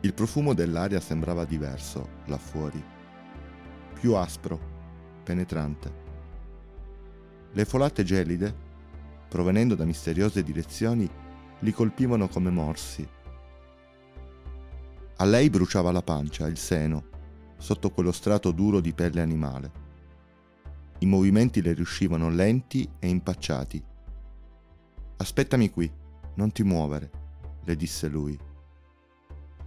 Il profumo dell'aria sembrava diverso là fuori, più aspro, penetrante. Le folate gelide, provenendo da misteriose direzioni, li colpivano come morsi. A lei bruciava la pancia, il seno, sotto quello strato duro di pelle animale. I movimenti le riuscivano lenti e impacciati. Aspettami qui, non ti muovere, le disse lui.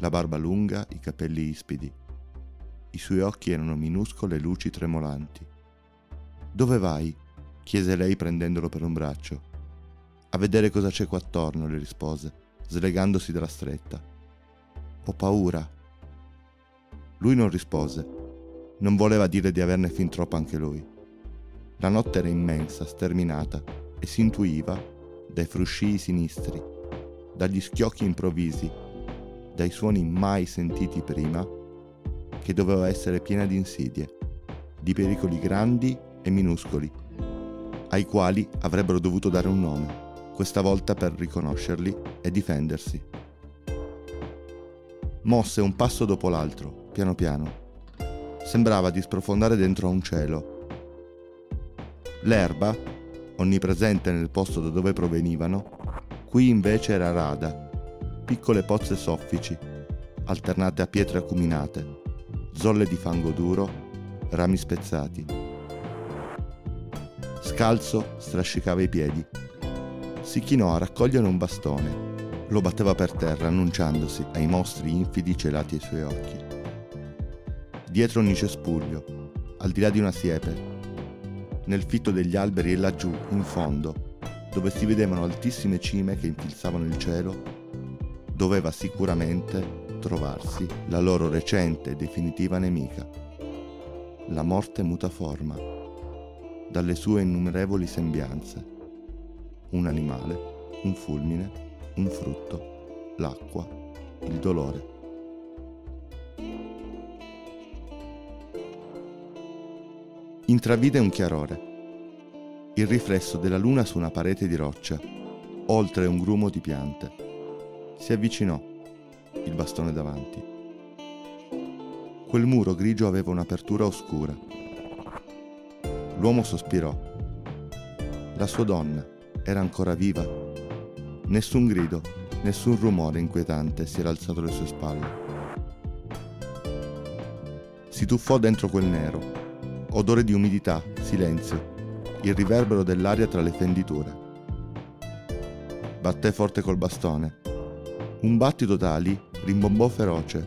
La barba lunga, i capelli ispidi. I suoi occhi erano minuscole luci tremolanti. Dove vai? chiese lei prendendolo per un braccio. A vedere cosa c'è qua attorno, le rispose, slegandosi dalla stretta. Ho paura. Lui non rispose. Non voleva dire di averne fin troppo anche lui. La notte era immensa, sterminata, e si intuiva, dai fruscii sinistri, dagli schiocchi improvvisi, dai suoni mai sentiti prima, che doveva essere piena di insidie, di pericoli grandi e minuscoli, ai quali avrebbero dovuto dare un nome, questa volta per riconoscerli e difendersi. Mosse un passo dopo l'altro, piano piano. Sembrava di sprofondare dentro a un cielo L'erba, onnipresente nel posto da dove provenivano, qui invece era rada, piccole pozze soffici, alternate a pietre acuminate, zolle di fango duro, rami spezzati. Scalzo strascicava i piedi. Si chinò a raccogliere un bastone. Lo batteva per terra annunciandosi ai mostri infidi celati ai suoi occhi. Dietro ogni cespuglio, al di là di una siepe, nel fitto degli alberi e laggiù, in fondo, dove si vedevano altissime cime che infilzavano il cielo, doveva sicuramente trovarsi la loro recente e definitiva nemica, la morte muta forma, dalle sue innumerevoli sembianze, un animale, un fulmine, un frutto, l'acqua, il dolore. intravide un chiarore, il riflesso della luna su una parete di roccia, oltre un grumo di piante. Si avvicinò, il bastone davanti. Quel muro grigio aveva un'apertura oscura. L'uomo sospirò. La sua donna era ancora viva. Nessun grido, nessun rumore inquietante si era alzato alle sue spalle. Si tuffò dentro quel nero, odore di umidità, silenzio, il riverbero dell'aria tra le fenditure. Batté forte col bastone. Un battito tali rimbombò feroce.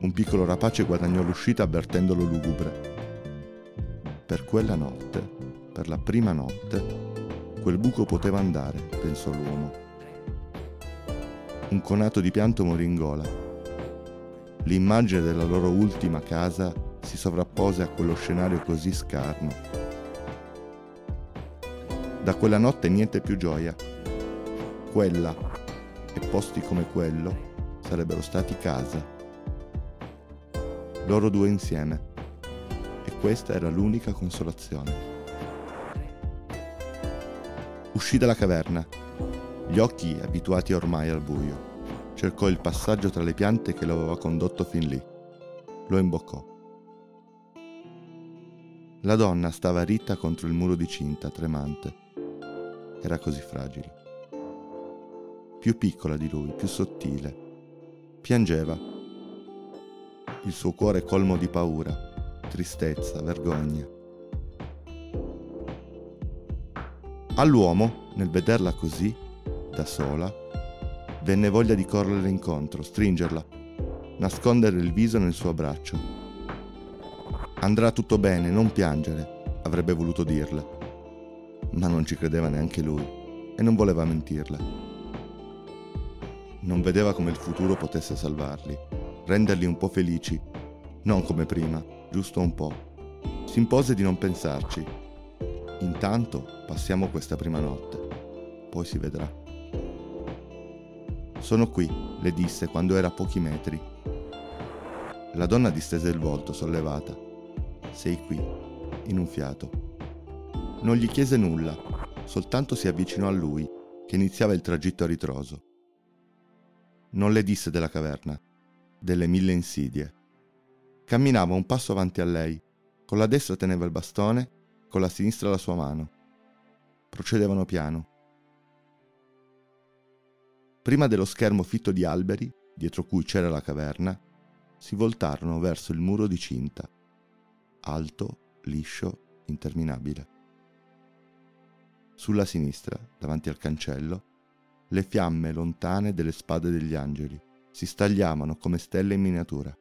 Un piccolo rapace guadagnò l'uscita avvertendolo lugubre. Per quella notte, per la prima notte, quel buco poteva andare, pensò l'uomo. Un conato di pianto morì in gola. L'immagine della loro ultima casa si sovrappose a quello scenario così scarno. Da quella notte niente più gioia. Quella e posti come quello sarebbero stati casa. Loro due insieme. E questa era l'unica consolazione. Uscì dalla caverna, gli occhi abituati ormai al buio. Cercò il passaggio tra le piante che lo aveva condotto fin lì. Lo imboccò. La donna stava ritta contro il muro di cinta, tremante. Era così fragile. Più piccola di lui, più sottile. Piangeva. Il suo cuore colmo di paura, tristezza, vergogna. All'uomo, nel vederla così, da sola, venne voglia di correre incontro, stringerla, nascondere il viso nel suo abbraccio Andrà tutto bene, non piangere, avrebbe voluto dirle. Ma non ci credeva neanche lui e non voleva mentirle. Non vedeva come il futuro potesse salvarli, renderli un po' felici, non come prima, giusto un po'. Si impose di non pensarci. Intanto passiamo questa prima notte, poi si vedrà. Sono qui, le disse quando era a pochi metri. La donna distese il volto, sollevata sei qui, in un fiato. Non gli chiese nulla, soltanto si avvicinò a lui, che iniziava il tragitto a ritroso. Non le disse della caverna, delle mille insidie. Camminava un passo avanti a lei, con la destra teneva il bastone, con la sinistra la sua mano. Procedevano piano. Prima dello schermo fitto di alberi, dietro cui c'era la caverna, si voltarono verso il muro di cinta, alto, liscio, interminabile. Sulla sinistra, davanti al cancello, le fiamme lontane delle spade degli angeli si stagliavano come stelle in miniatura.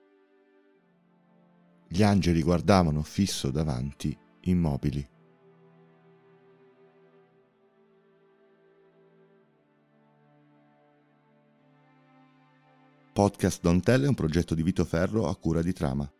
Gli angeli guardavano fisso davanti, immobili. Podcast Don't Tell è un progetto di Vito Ferro a cura di Trama.